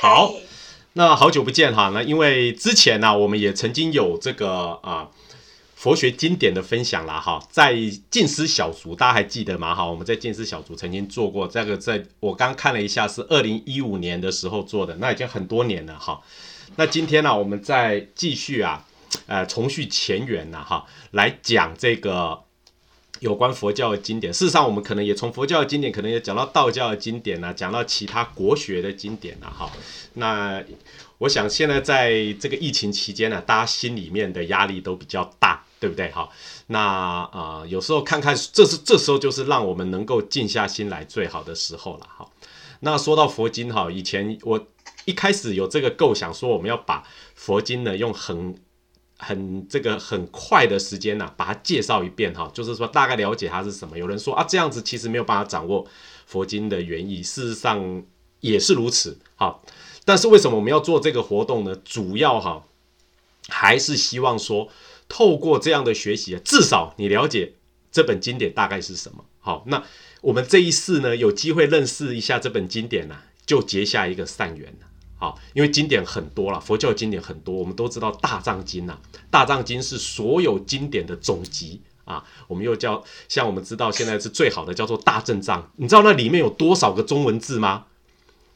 好，那好久不见哈。那因为之前呢，我们也曾经有这个啊佛学经典的分享啦哈，在净思小组，大家还记得吗？哈，我们在净思小组曾经做过这个，在我刚看了一下，是二零一五年的时候做的，那已经很多年了哈。那今天呢，我们再继续啊，呃，重续前缘了哈，来讲这个。有关佛教的经典，事实上，我们可能也从佛教的经典，可能也讲到道教的经典呐，讲到其他国学的经典呐，哈。那我想现在在这个疫情期间呢，大家心里面的压力都比较大，对不对？哈。那啊，有时候看看，这是这时候就是让我们能够静下心来最好的时候了，哈。那说到佛经哈，以前我一开始有这个构想，说我们要把佛经呢用很。很这个很快的时间呐，把它介绍一遍哈，就是说大概了解它是什么。有人说啊，这样子其实没有办法掌握佛经的原意，事实上也是如此。好，但是为什么我们要做这个活动呢？主要哈还是希望说，透过这样的学习，至少你了解这本经典大概是什么。好，那我们这一次呢，有机会认识一下这本经典呢，就结下一个善缘了。好，因为经典很多了，佛教经典很多，我们都知道《大藏经》呐，《大藏经》是所有经典的总集啊。我们又叫像我们知道现在是最好的叫做大正藏，你知道那里面有多少个中文字吗？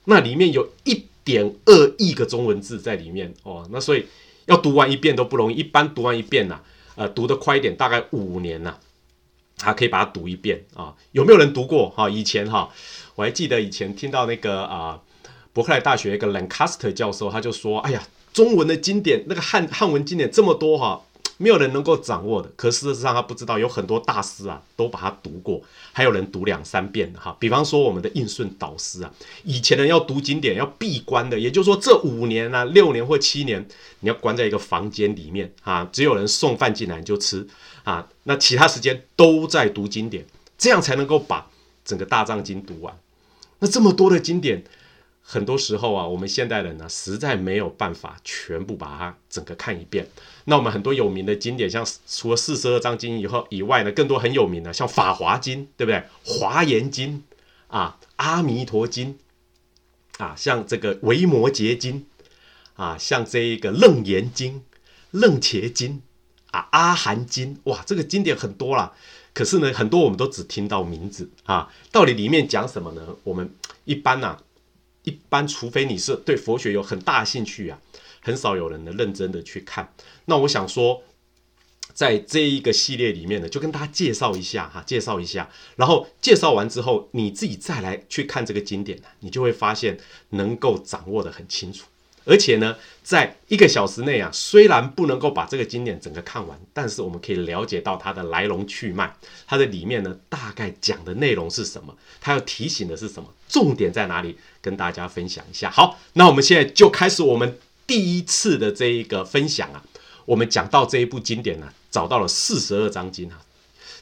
那里面有一点二亿个中文字在里面哦。那所以要读完一遍都不容易，一般读完一遍呐，呃，读得快一点，大概五年呐，还可以把它读一遍啊。有没有人读过哈？以前哈，我还记得以前听到那个啊。伯克莱大学一个 Lancaster 教授，他就说：“哎呀，中文的经典，那个汉汉文经典这么多哈，没有人能够掌握的。可事实上，他不知道有很多大师啊，都把它读过，还有人读两三遍哈。比方说我们的应顺导师啊，以前人要读经典要闭关的，也就是说这五年啊、六年或七年，你要关在一个房间里面啊，只有人送饭进来就吃啊，那其他时间都在读经典，这样才能够把整个大藏经读完。那这么多的经典。”很多时候啊，我们现代人呢，实在没有办法全部把它整个看一遍。那我们很多有名的经典，像除了四十二章经以后以外呢，更多很有名的，像《法华经》，对不对？《华严经》啊，《阿弥陀经》啊，像这个《维摩诘经》啊，像这一个《楞严经》《楞伽经》啊，《阿含经》哇，这个经典很多啦。可是呢，很多我们都只听到名字啊，到底里面讲什么呢？我们一般呢？一般，除非你是对佛学有很大兴趣啊，很少有人能认真的去看。那我想说，在这一个系列里面呢，就跟大家介绍一下哈，介绍一下，然后介绍完之后，你自己再来去看这个经典呢，你就会发现能够掌握的很清楚。而且呢，在一个小时内啊，虽然不能够把这个经典整个看完，但是我们可以了解到它的来龙去脉，它的里面呢大概讲的内容是什么，它要提醒的是什么，重点在哪里，跟大家分享一下。好，那我们现在就开始我们第一次的这一个分享啊。我们讲到这一部经典呢，找到了四十二章经啊。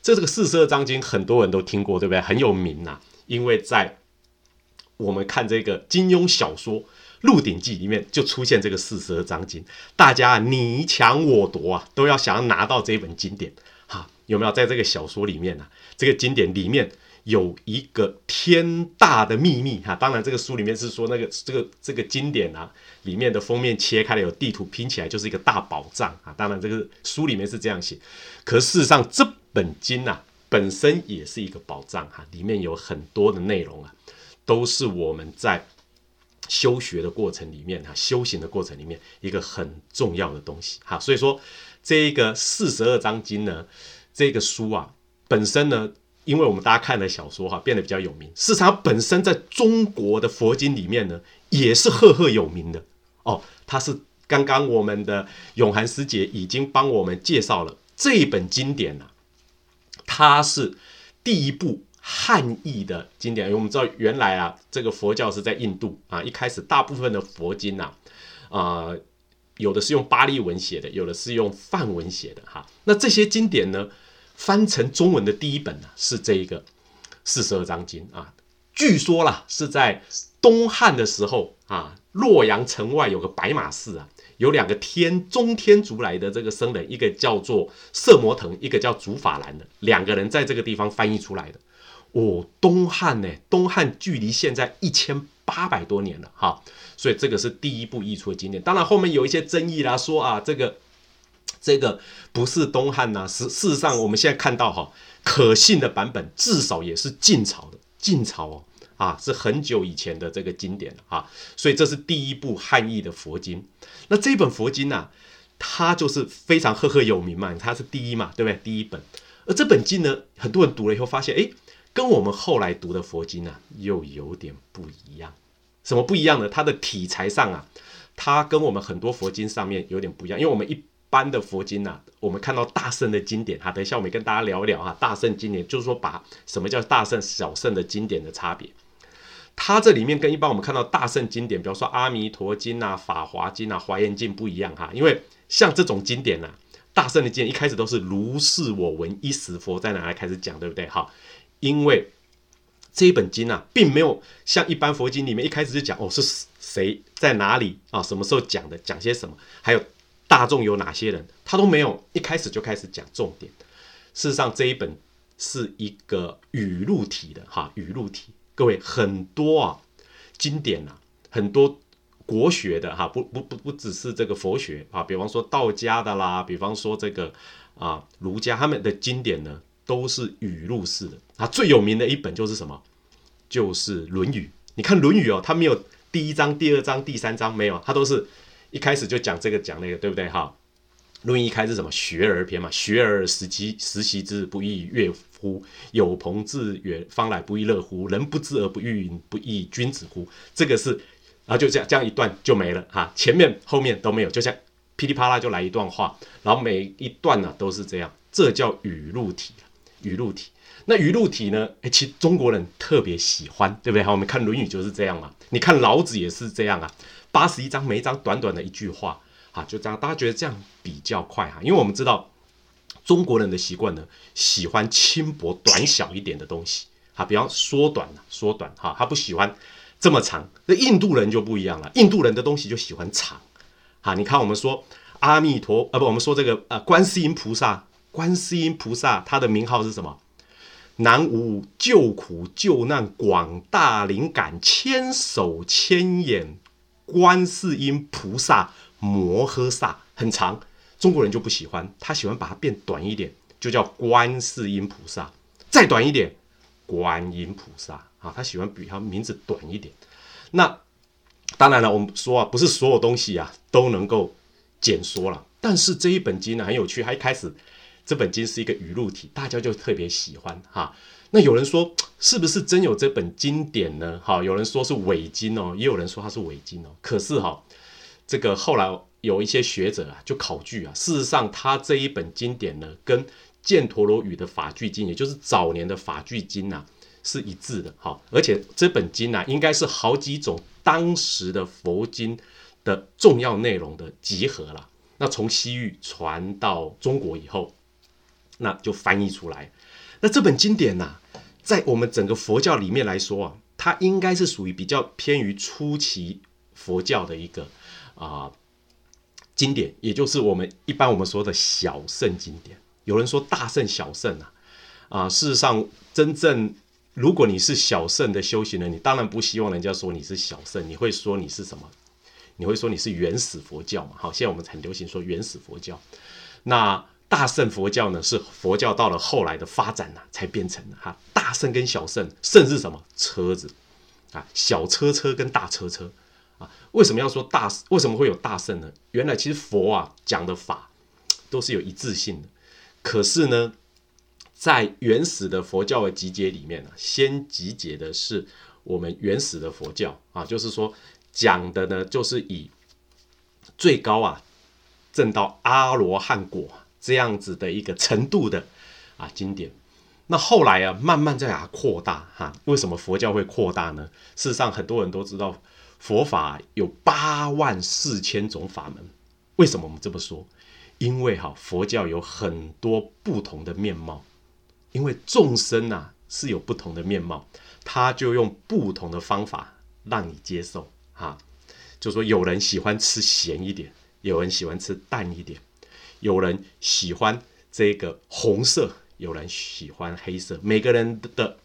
这这个四十二章经很多人都听过，对不对？很有名呐，因为在我们看这个金庸小说。《鹿鼎记》里面就出现这个四十二章经，大家你抢我夺啊，都要想要拿到这本经典，哈，有没有？在这个小说里面呢，这个经典里面有一个天大的秘密哈。当然，这个书里面是说那个这个这个经典啊，里面的封面切开了有地图拼起来就是一个大宝藏啊。当然，这个书里面是这样写，可事实上这本经啊本身也是一个宝藏哈，里面有很多的内容啊，都是我们在。修学的过程里面哈，修行的过程里面一个很重要的东西哈，所以说这一个四十二章经呢，这个书啊本身呢，因为我们大家看的小说哈，变得比较有名。事实上，本身在中国的佛经里面呢，也是赫赫有名的哦。它是刚刚我们的永涵师姐已经帮我们介绍了这一本经典呐，它是第一部。汉译的经典，因为我们知道原来啊，这个佛教是在印度啊，一开始大部分的佛经呐，啊，有的是用巴利文写的，有的是用梵文写的哈。那这些经典呢，翻成中文的第一本呢，是这一个四十二章经啊。据说啦，是在东汉的时候啊，洛阳城外有个白马寺啊，有两个天中天竺来的这个僧人，一个叫做色摩腾，一个叫竺法兰的，两个人在这个地方翻译出来的。哦，东汉呢？东汉距离现在一千八百多年了哈。所以这个是第一部译出的经典。当然后面有一些争议啦，说啊这个这个不是东汉呐。事事实上我们现在看到哈，可信的版本至少也是晋朝的，晋朝哦啊是很久以前的这个经典了啊。所以这是第一部汉译的佛经。那这本佛经呢，它就是非常赫赫有名嘛，它是第一嘛，对不对？第一本。而这本经呢，很多人读了以后发现，哎，跟我们后来读的佛经呢，又有点不一样。什么不一样呢？它的题材上啊，它跟我们很多佛经上面有点不一样。因为我们一般的佛经呢，我们看到大圣的经典哈，等一下我们跟大家聊一聊哈，大圣经典就是说把什么叫大圣、小圣的经典的差别。它这里面跟一般我们看到大圣经典，比方说《阿弥陀经》啊、《法华经》啊、《华严经》不一样哈，因为像这种经典呢。大圣的经典一开始都是如是我闻，一时佛在哪来开始讲，对不对？好，因为这一本经啊，并没有像一般佛经里面一开始就讲哦是谁在哪里啊，什么时候讲的，讲些什么，还有大众有哪些人，他都没有一开始就开始讲重点。事实上，这一本是一个语录体的哈，语录体，各位很多啊经典啊，很多。国学的哈，不不不不只是这个佛学啊，比方说道家的啦，比方说这个啊儒家他们的经典呢，都是语录式的啊。最有名的一本就是什么？就是《论语》。你看《论语》哦，它没有第一章、第二章、第三章，没有，它都是一开始就讲这个讲那个，对不对？哈，《论语》一开始什么学而篇嘛，学而时习时习之，不亦乐乎？有朋自远方来，不亦乐乎？人不知而不愠，不亦君子乎？这个是。然后就这样，这样一段就没了哈，前面后面都没有，就像噼里啪啦就来一段话，然后每一段呢都是这样，这叫语录体。语录体，那语录体呢？哎，其实中国人特别喜欢，对不对？好，我们看《论语》就是这样嘛，你看老子也是这样啊，八十一章，每一章短短的一句话，啊，就这样，大家觉得这样比较快哈，因为我们知道中国人的习惯呢，喜欢轻薄短小一点的东西，啊，比方缩短缩短哈，他不喜欢。这么长，那印度人就不一样了。印度人的东西就喜欢长，啊，你看我们说阿弥陀啊，不，我们说这个呃，观世音菩萨，观世音菩萨他的名号是什么？南无救苦救难广大灵感千手千眼观世音菩萨摩诃萨，很长，中国人就不喜欢，他喜欢把它变短一点，就叫观世音菩萨，再短一点，观音菩萨。啊，他喜欢比他名字短一点。那当然了，我们说啊，不是所有东西啊都能够简说了。但是这一本经呢很有趣，它一开始这本经是一个语录体，大家就特别喜欢哈。那有人说是不是真有这本经典呢？哈，有人说是伪经哦，也有人说它是伪经哦。可是哈，这个后来有一些学者啊就考据啊，事实上他这一本经典呢，跟犍陀罗语的法句经，也就是早年的法句经呐。是一致的，哈，而且这本经呢，应该是好几种当时的佛经的重要内容的集合了。那从西域传到中国以后，那就翻译出来。那这本经典呢，在我们整个佛教里面来说啊，它应该是属于比较偏于初期佛教的一个啊经典，也就是我们一般我们说的小圣经典。有人说大圣小圣啊，啊，事实上真正。如果你是小圣的修行人，你当然不希望人家说你是小圣，你会说你是什么？你会说你是原始佛教嘛？好，现在我们很流行说原始佛教。那大圣佛教呢？是佛教到了后来的发展呢，才变成的哈。大圣跟小圣，圣是什么？车子啊，小车车跟大车车啊。为什么要说大？为什么会有大圣呢？原来其实佛啊讲的法都是有一致性的，可是呢？在原始的佛教的集结里面呢，先集结的是我们原始的佛教啊，就是说讲的呢，就是以最高啊证到阿罗汉果这样子的一个程度的啊经典。那后来啊，慢慢在啊扩大哈。为什么佛教会扩大呢？事实上，很多人都知道佛法有八万四千种法门。为什么我们这么说？因为哈，佛教有很多不同的面貌。因为众生呐是有不同的面貌，他就用不同的方法让你接受哈。就说有人喜欢吃咸一点，有人喜欢吃淡一点，有人喜欢这个红色，有人喜欢黑色。每个人的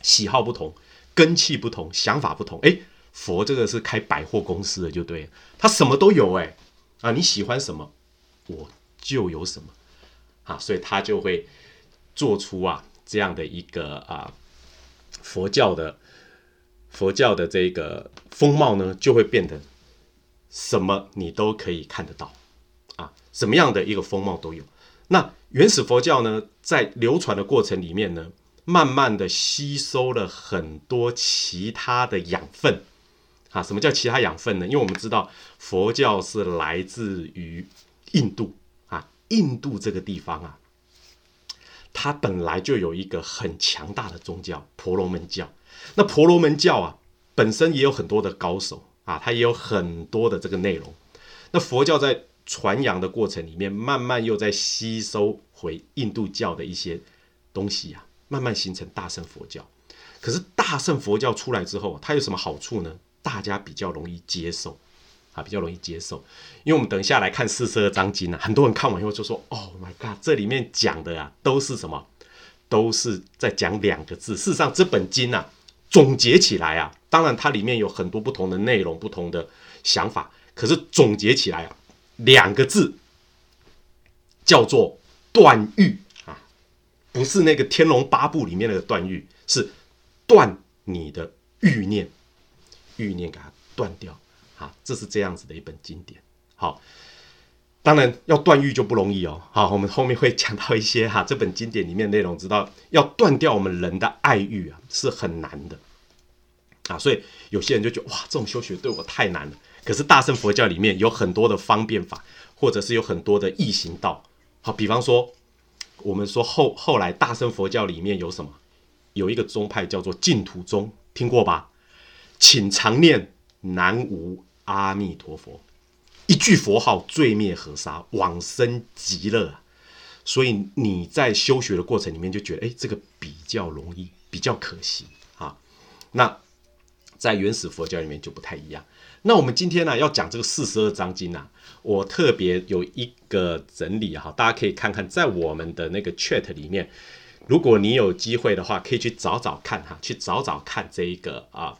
喜好不同，根气不同，想法不同，哎，佛这个是开百货公司的，就对，他什么都有哎，啊，你喜欢什么，我就有什么，啊，所以他就会做出啊这样的一个啊佛教的佛教的这个风貌呢，就会变得什么你都可以看得到，什么样的一个风貌都有。那原始佛教呢，在流传的过程里面呢，慢慢的吸收了很多其他的养分。啊，什么叫其他养分呢？因为我们知道佛教是来自于印度啊，印度这个地方啊，它本来就有一个很强大的宗教——婆罗门教。那婆罗门教啊，本身也有很多的高手啊，它也有很多的这个内容。那佛教在传扬的过程里面，慢慢又在吸收回印度教的一些东西啊，慢慢形成大乘佛教。可是大乘佛教出来之后，它有什么好处呢？大家比较容易接受，啊，比较容易接受，因为我们等一下来看四十二章经啊，很多人看完以后就说：“Oh my god，这里面讲的啊，都是什么？都是在讲两个字。事实上，这本经啊，总结起来啊，当然它里面有很多不同的内容、不同的想法，可是总结起来啊，两个字叫做断欲啊，不是那个《天龙八部》里面那个断欲，是断你的欲念。”欲念给它断掉，啊，这是这样子的一本经典。好，当然要断欲就不容易哦。好，我们后面会讲到一些哈，这本经典里面内容，知道要断掉我们人的爱欲啊，是很难的啊。所以有些人就觉得哇，这种修学对我太难了。可是大乘佛教里面有很多的方便法，或者是有很多的易行道。好，比方说我们说后后来大乘佛教里面有什么？有一个宗派叫做净土宗，听过吧？请常念南无阿弥陀佛，一句佛号，罪灭河沙，往生极乐。所以你在修学的过程里面就觉得，哎，这个比较容易，比较可行啊。那在原始佛教里面就不太一样。那我们今天呢要讲这个四十二章经啊，我特别有一个整理哈，大家可以看看，在我们的那个 chat 里面，如果你有机会的话，可以去找找看哈，去找找看这一个啊。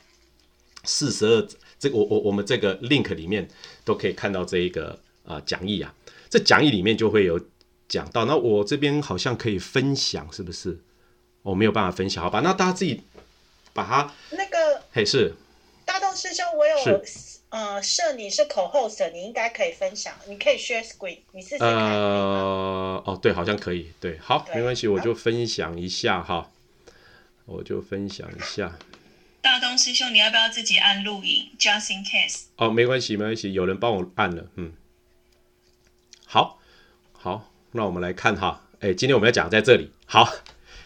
四十二，这个我我我们这个 link 里面都可以看到这一个啊讲义啊，这讲义里面就会有讲到。那我这边好像可以分享，是不是？我没有办法分享，好吧？那大家自己把它那个，嘿，是大东师兄，我有呃设你是口 host，你应该可以分享，你可以 share screen，你试试看。呃，哦，对，好像可以，对，好，没关系，我就分享一下哈，我就分享一下。大东师兄，你要不要自己按录影？Just in case。哦，没关系，没关系，有人帮我按了。嗯，好，好，那我们来看哈。哎，今天我们要讲在这里，好，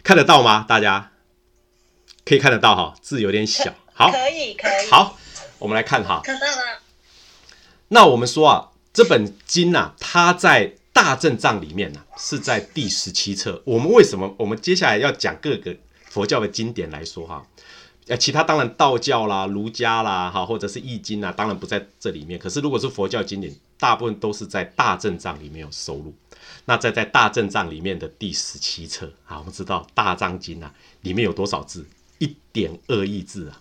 看得到吗？大家可以看得到哈，字有点小。好，可以，可以。好，我们来看哈。看到了。那我们说啊，这本经呐，它在大正藏里面呢，是在第十七册。我们为什么？我们接下来要讲各个佛教的经典来说哈。呃，其他当然道教啦、儒家啦，哈，或者是易经啦，当然不在这里面。可是如果是佛教经典，大部分都是在大正藏里面有收录。那在在大正藏里面的第十七册啊，我们知道大藏经啊，里面有多少字？一点二亿字啊。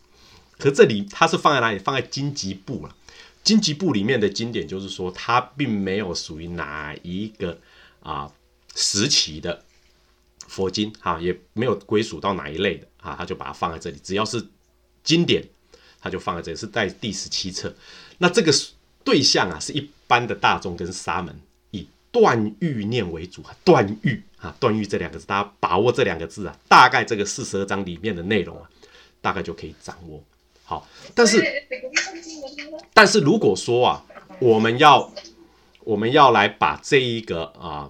可这里它是放在哪里？放在经籍部了。经籍部里面的经典，就是说它并没有属于哪一个啊时期的。佛经哈也没有归属到哪一类的啊，他就把它放在这里。只要是经典，他就放在这里，是在第十七册。那这个对象啊，是一般的大众跟沙门，以断欲念为主啊。断欲啊，断欲这两个字，大家把握这两个字啊，大概这个四十二章里面的内容啊，大概就可以掌握。好，但是但是如果说啊，我们要我们要来把这一个啊。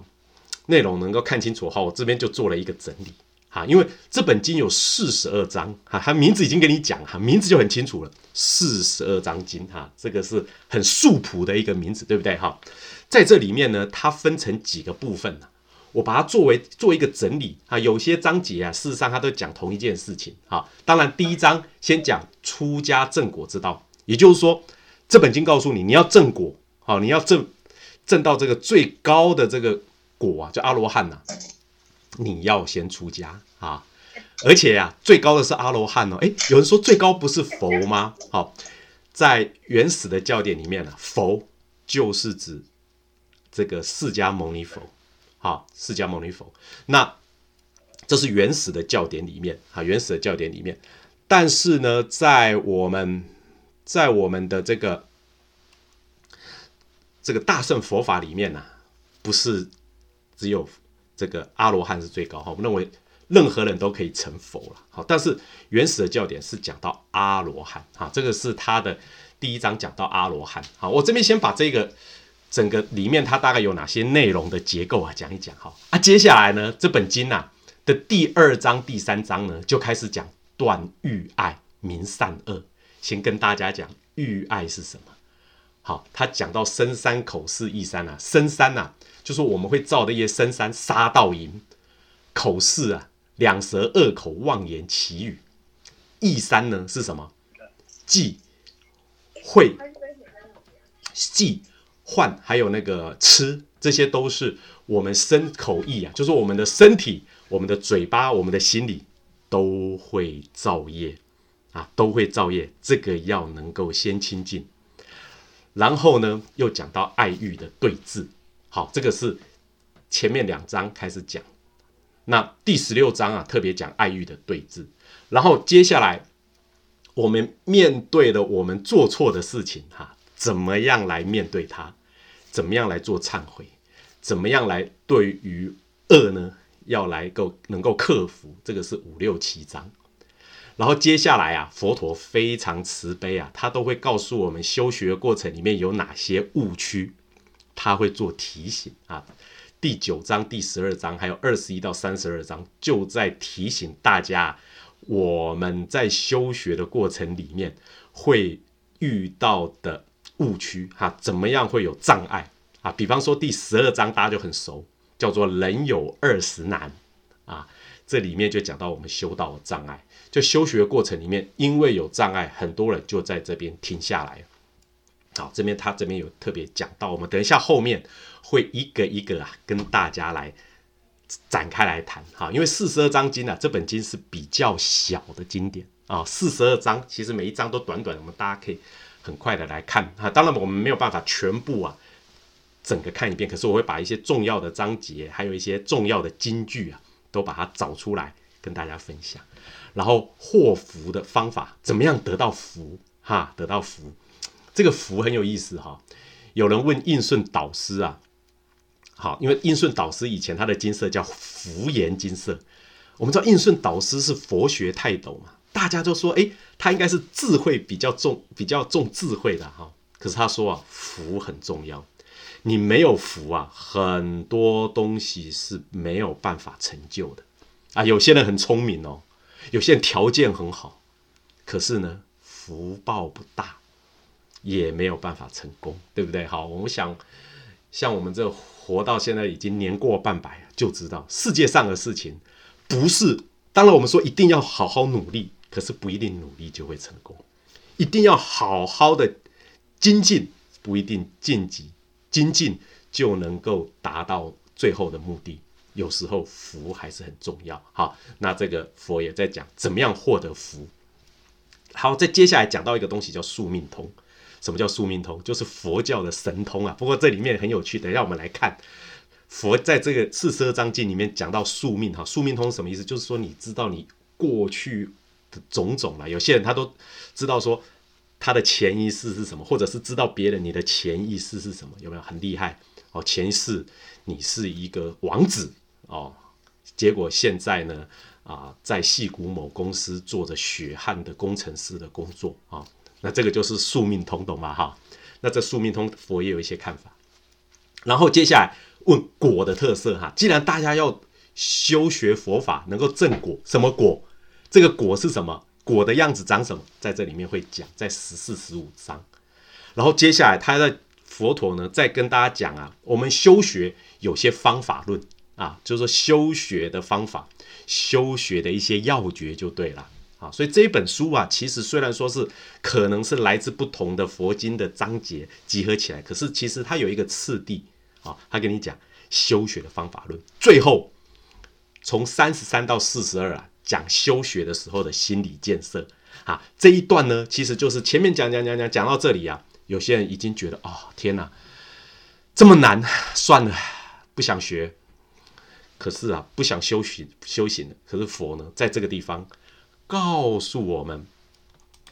内容能够看清楚哈，我这边就做了一个整理哈，因为这本经有四十二章哈，它名字已经跟你讲哈，名字就很清楚了，四十二章经哈，这个是很素朴的一个名字，对不对哈？在这里面呢，它分成几个部分呢，我把它作为做一个整理啊，有些章节啊，事实上它都讲同一件事情啊。当然，第一章先讲出家正果之道，也就是说，这本经告诉你，你要正果好，你要正正到这个最高的这个。果啊，叫阿罗汉呐，你要先出家啊，而且呀，最高的是阿罗汉哦。诶，有人说最高不是佛吗？好，在原始的教典里面呢，佛就是指这个释迦牟尼佛，好，释迦牟尼佛。那这是原始的教典里面啊，原始的教典里面。但是呢，在我们在我们的这个这个大圣佛法里面呢，不是只有这个阿罗汉是最高哈，我们认为任何人都可以成佛了。好，但是原始的教典是讲到阿罗汉啊，这个是他的第一章讲到阿罗汉。好，我这边先把这个整个里面它大概有哪些内容的结构啊讲一讲哈。啊，接下来呢，这本经呐的第二章、第三章呢就开始讲。断欲爱，明善恶。先跟大家讲欲爱是什么。好，他讲到深山口是异山啊，深山呐，就是我们会造的一些深山沙道营。口是啊，两舌恶口妄言绮语。异山呢是什么？忌会忌换，还有那个吃，这些都是我们身口意啊，就是我们的身体、我们的嘴巴、我们的心理。都会造业啊，都会造业。这个要能够先清净，然后呢，又讲到爱欲的对峙。好，这个是前面两章开始讲。那第十六章啊，特别讲爱欲的对峙。然后接下来，我们面对的我们做错的事情哈，怎么样来面对它？怎么样来做忏悔？怎么样来对于恶呢？要来够能够克服，这个是五六七章，然后接下来啊，佛陀非常慈悲啊，他都会告诉我们修学过程里面有哪些误区，他会做提醒啊。第九章、第十二章，还有二十一到三十二章，就在提醒大家，我们在修学的过程里面会遇到的误区哈，怎么样会有障碍啊？比方说第十二章，大家就很熟。叫做人有二十难啊，这里面就讲到我们修道的障碍，就修学过程里面，因为有障碍，很多人就在这边停下来。好，这边他这边有特别讲到，我们等一下后面会一个一个啊跟大家来展开来谈哈，因为四十二章经啊，这本经是比较小的经典啊，四十二章其实每一章都短短，我们大家可以很快的来看哈。当然我们没有办法全部啊。整个看一遍，可是我会把一些重要的章节，还有一些重要的金句啊，都把它找出来跟大家分享。然后祸福的方法，怎么样得到福？哈，得到福，这个福很有意思哈。有人问应顺导师啊，好，因为应顺导师以前他的金色叫福颜金色，我们知道应顺导师是佛学泰斗嘛，大家就说，哎，他应该是智慧比较重，比较重智慧的哈。可是他说啊，福很重要。你没有福啊，很多东西是没有办法成就的啊。有些人很聪明哦，有些人条件很好，可是呢，福报不大，也没有办法成功，对不对？好，我们想像我们这活到现在已经年过半百，就知道世界上的事情不是。当然，我们说一定要好好努力，可是不一定努力就会成功。一定要好好的精进，不一定晋级。精进就能够达到最后的目的。有时候福还是很重要。好，那这个佛也在讲怎么样获得福。好，再接下来讲到一个东西叫宿命通。什么叫宿命通？就是佛教的神通啊。不过这里面很有趣，等一下我们来看佛在这个四十二章经里面讲到宿命哈。宿命通什么意思？就是说你知道你过去种种了。有些人他都知道说。他的潜意识是什么，或者是知道别人你的潜意识是什么，有没有很厉害哦？前世你是一个王子哦，结果现在呢啊，在戏谷某公司做着血汗的工程师的工作啊，那这个就是宿命通，懂吗？哈，那这宿命通佛也有一些看法。然后接下来问果的特色哈，既然大家要修学佛法能够正果，什么果？这个果是什么？果的样子长什么，在这里面会讲，在十四、十五章。然后接下来，他在佛陀呢，再跟大家讲啊，我们修学有些方法论啊，就是说修学的方法，修学的一些要诀就对了啊。所以这一本书啊，其实虽然说是可能是来自不同的佛经的章节集合起来，可是其实它有一个次第啊，他跟你讲修学的方法论，最后从三十三到四十二啊。讲修学的时候的心理建设，啊，这一段呢，其实就是前面讲讲讲讲讲到这里啊，有些人已经觉得哦，天哪，这么难，算了，不想学。可是啊，不想修行修行的。可是佛呢，在这个地方告诉我们，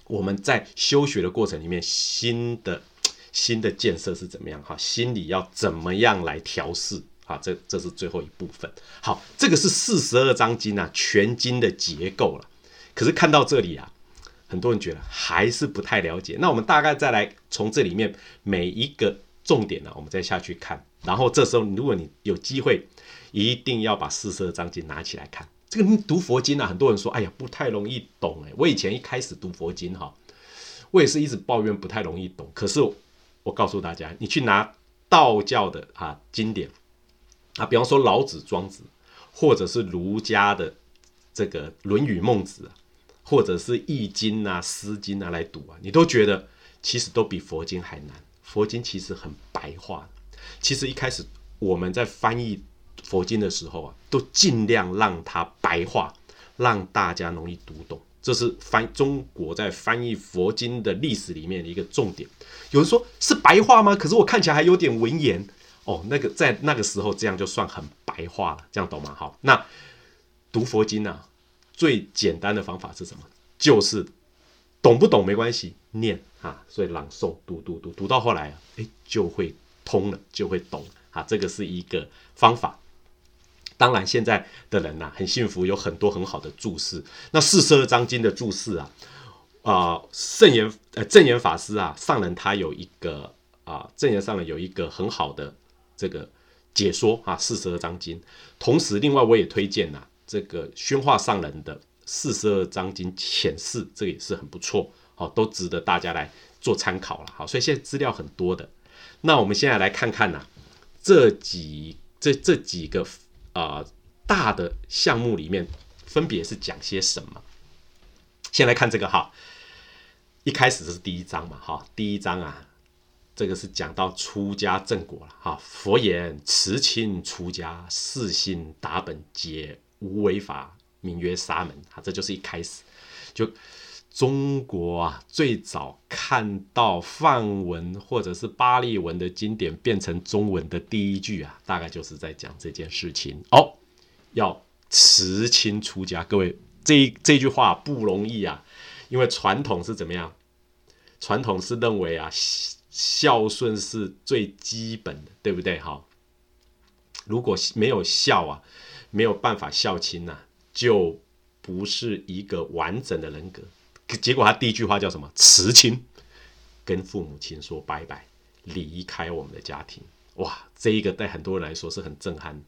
我们在修学的过程里面，新的新的建设是怎么样？哈，心理要怎么样来调试？啊，这这是最后一部分。好，这个是四十二章经啊，全经的结构了。可是看到这里啊，很多人觉得还是不太了解。那我们大概再来从这里面每一个重点呢，我们再下去看。然后这时候，如果你有机会，一定要把四十二章经拿起来看。这个读佛经啊，很多人说，哎呀，不太容易懂哎。我以前一开始读佛经哈，我也是一直抱怨不太容易懂。可是我告诉大家，你去拿道教的啊经典。啊，比方说老子、庄子，或者是儒家的这个《论语》、孟子，或者是《易经》啊、《诗经》啊来读啊，你都觉得其实都比佛经还难。佛经其实很白话。其实一开始我们在翻译佛经的时候啊，都尽量让它白话，让大家容易读懂。这是翻中国在翻译佛经的历史里面的一个重点。有人说是白话吗？可是我看起来还有点文言。哦，那个在那个时候这样就算很白话了，这样懂吗？好，那读佛经呢，最简单的方法是什么？就是懂不懂没关系，念啊，所以朗诵读读读读到后来，哎就会通了，就会懂啊，这个是一个方法。当然现在的人呐很幸福，有很多很好的注释。那四十二章经的注释啊，啊圣严呃正言法师啊上人他有一个啊正言上人有一个很好的。这个解说啊，四十二章经。同时，另外我也推荐呐，这个宣化上人的四十二章经浅释，这个也是很不错，好，都值得大家来做参考了。好，所以现在资料很多的。那我们现在来看看呐，这几这这几个啊大的项目里面，分别是讲些什么？先来看这个哈，一开始是第一章嘛，哈，第一章啊。这个是讲到出家正果了哈。佛言：慈亲出家，四心达本，解无为法，名曰沙门。哈，这就是一开始，就中国啊最早看到梵文或者是巴利文的经典变成中文的第一句啊，大概就是在讲这件事情哦。要慈亲出家，各位这这句话不容易啊，因为传统是怎么样？传统是认为啊。孝顺是最基本的，对不对？哈，如果没有孝啊，没有办法孝亲呐，就不是一个完整的人格。结果他第一句话叫什么？辞亲，跟父母亲说拜拜，离开我们的家庭。哇，这一个对很多人来说是很震撼。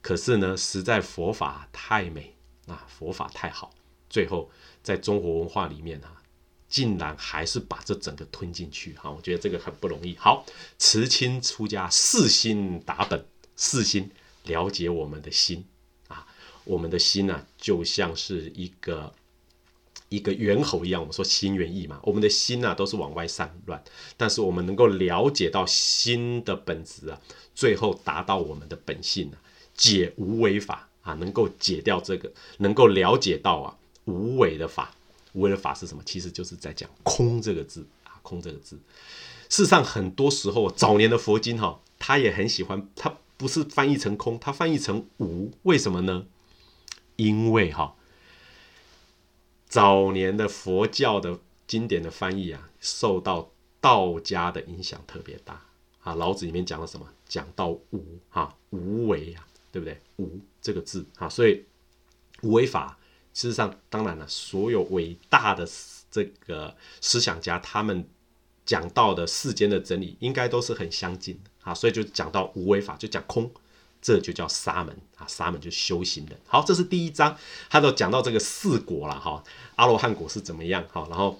可是呢，实在佛法太美啊，佛法太好，最后在中国文化里面啊。竟然还是把这整个吞进去，哈，我觉得这个很不容易。好，慈亲出家，四心打本，四心了解我们的心啊，我们的心呢，就像是一个一个猿猴一样，我们说心猿意马，我们的心呢都是往外散乱，但是我们能够了解到心的本质啊，最后达到我们的本性啊，解无为法啊，能够解掉这个，能够了解到啊无为的法。无为的法是什么？其实就是在讲“空”这个字啊，“空”这个字。事实上，很多时候早年的佛经哈，他也很喜欢，他不是翻译成“空”，他翻译成“无”。为什么呢？因为哈，早年的佛教的经典的翻译啊，受到道家的影响特别大啊。老子里面讲了什么？讲到“无”哈，“无为”啊，对不对？“无”这个字啊，所以无为法。事实上，当然了，所有伟大的这个思想家，他们讲到的世间的真理，应该都是很相近的啊。所以就讲到无为法，就讲空，这就叫沙门啊。沙门就修行的。好，这是第一章，他都讲到这个四果了哈。阿罗汉果是怎么样？哈，然后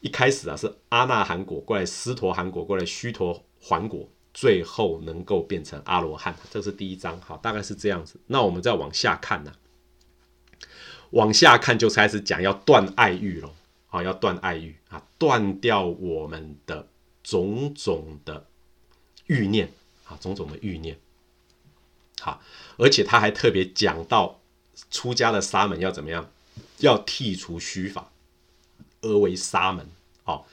一开始啊是阿那含果，过来斯陀含果，过来须陀还果，最后能够变成阿罗汉，这是第一章。好，大概是这样子。那我们再往下看呢。往下看就开始讲要断爱欲了，好，要断爱欲啊，断掉我们的种种的欲念啊，种种的欲念。好，而且他还特别讲到出家的沙门要怎么样，要剔除虚法，而为沙门。哦，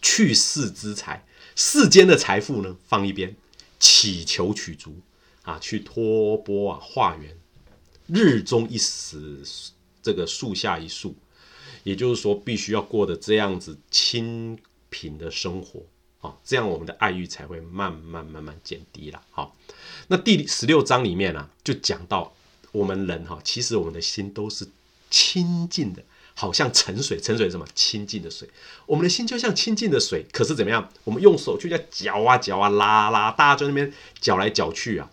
去世之财，世间的财富呢放一边，祈求取足啊，去托钵啊化缘，日中一时，这个树下一树，也就是说，必须要过的这样子清贫的生活。啊，这样我们的爱欲才会慢慢慢慢减低了。好，那第十六章里面呢，就讲到我们人哈，其实我们的心都是清净的，好像沉水，沉水什么？清净的水。我们的心就像清净的水，可是怎么样？我们用手去在搅啊搅啊拉拉，大家在那边搅来搅去啊，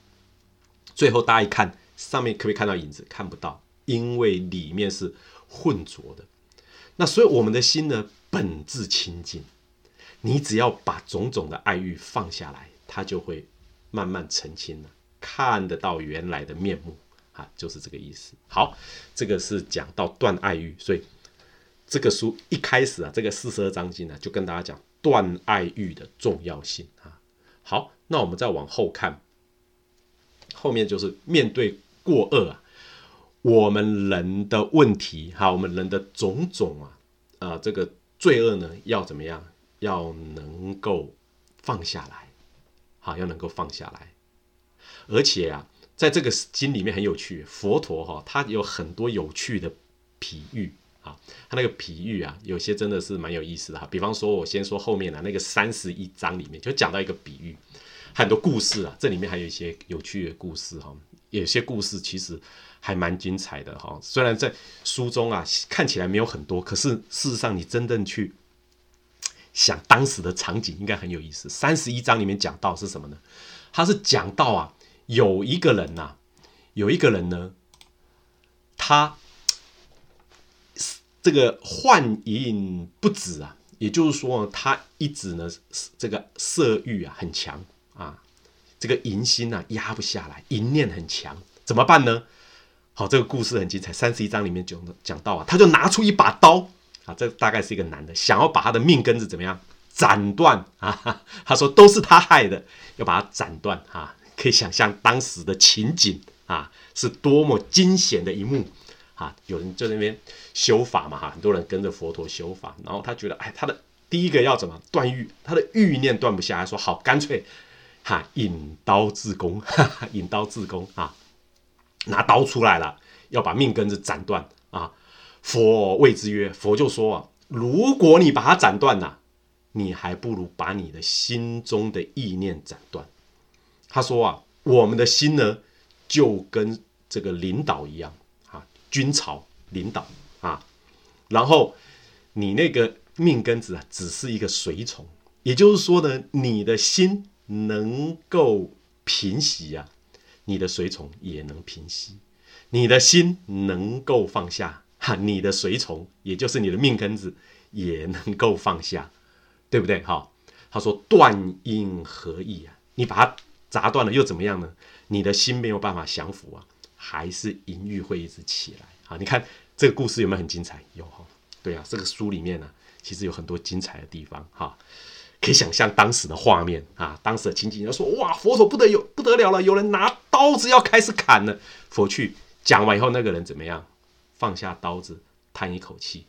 最后大家一看，上面可不可以看到影子？看不到，因为里面是混浊的。那所以我们的心呢，本质清净。你只要把种种的爱欲放下来，它就会慢慢澄清了，看得到原来的面目啊，就是这个意思。好，这个是讲到断爱欲，所以这个书一开始啊，这个四十二章经呢，就跟大家讲断爱欲的重要性啊。好，那我们再往后看，后面就是面对过恶啊，我们人的问题哈，我们人的种种啊，啊，这个罪恶呢，要怎么样？要能够放下来，好，要能够放下来。而且啊，在这个经里面很有趣，佛陀哈，他有很多有趣的比喻啊。他那个比喻啊，有些真的是蛮有意思的哈。比方说，我先说后面的那个三十一章里面，就讲到一个比喻，很多故事啊。这里面还有一些有趣的故事哈。有些故事其实还蛮精彩的哈。虽然在书中啊看起来没有很多，可是事实上你真正去。想当时的场景应该很有意思。三十一章里面讲到是什么呢？他是讲到啊，有一个人呐，有一个人呢，他这个幻淫不止啊，也就是说他一直呢这个色欲啊很强啊，这个淫心啊压不下来，淫念很强，怎么办呢？好，这个故事很精彩。三十一章里面讲讲到啊，他就拿出一把刀。啊，这大概是一个男的，想要把他的命根子怎么样斩断啊？他说都是他害的，要把他斩断啊！可以想象当时的情景啊，是多么惊险的一幕啊！有人在那边修法嘛哈，很多人跟着佛陀修法，然后他觉得哎，他的第一个要怎么断欲？他的欲念断不下来，说好干脆哈，引刀自宫，引刀自宫啊，拿刀出来了，要把命根子斩断啊！佛谓之曰：“佛就说啊，如果你把它斩断了，你还不如把你的心中的意念斩断。”他说啊，我们的心呢，就跟这个领导一样啊，军朝领导啊，然后你那个命根子啊，只是一个随从。也就是说呢，你的心能够平息啊，你的随从也能平息，你的心能够放下。哈，你的随从，也就是你的命根子，也能够放下，对不对？哈，他说断因何意啊，你把它砸断了又怎么样呢？你的心没有办法降服啊，还是淫欲会一直起来啊？你看这个故事有没有很精彩？有哈，对啊，这个书里面呢，其实有很多精彩的地方哈，可以想象当时的画面啊，当时的情景，要说哇，佛陀不得有不得了了，有人拿刀子要开始砍了，佛去讲完以后，那个人怎么样？放下刀子，叹一口气，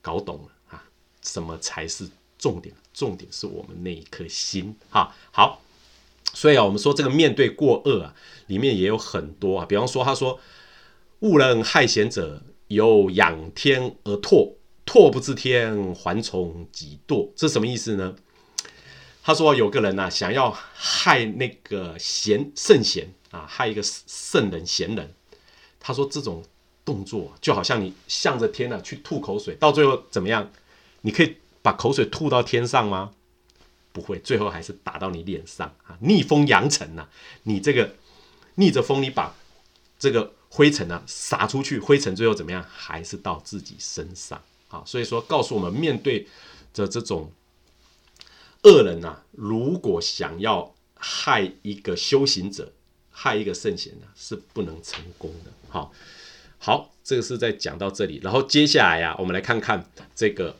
搞懂了啊！什么才是重点？重点是我们那一颗心哈。好，所以啊，我们说这个面对过恶啊，里面也有很多啊。比方说，他说：“误人害贤者，有仰天而唾，唾不知天，还从己堕。”这什么意思呢？他说有个人呐，想要害那个贤圣贤啊，害一个圣人贤人。他说这种。动作就好像你向着天呢去吐口水，到最后怎么样？你可以把口水吐到天上吗？不会，最后还是打到你脸上啊！逆风扬尘呐，你这个逆着风，你把这个灰尘呢撒出去，灰尘最后怎么样？还是到自己身上啊！所以说，告诉我们，面对着这种恶人呐，如果想要害一个修行者，害一个圣贤呢，是不能成功的。好。好，这个是在讲到这里，然后接下来呀，我们来看看这个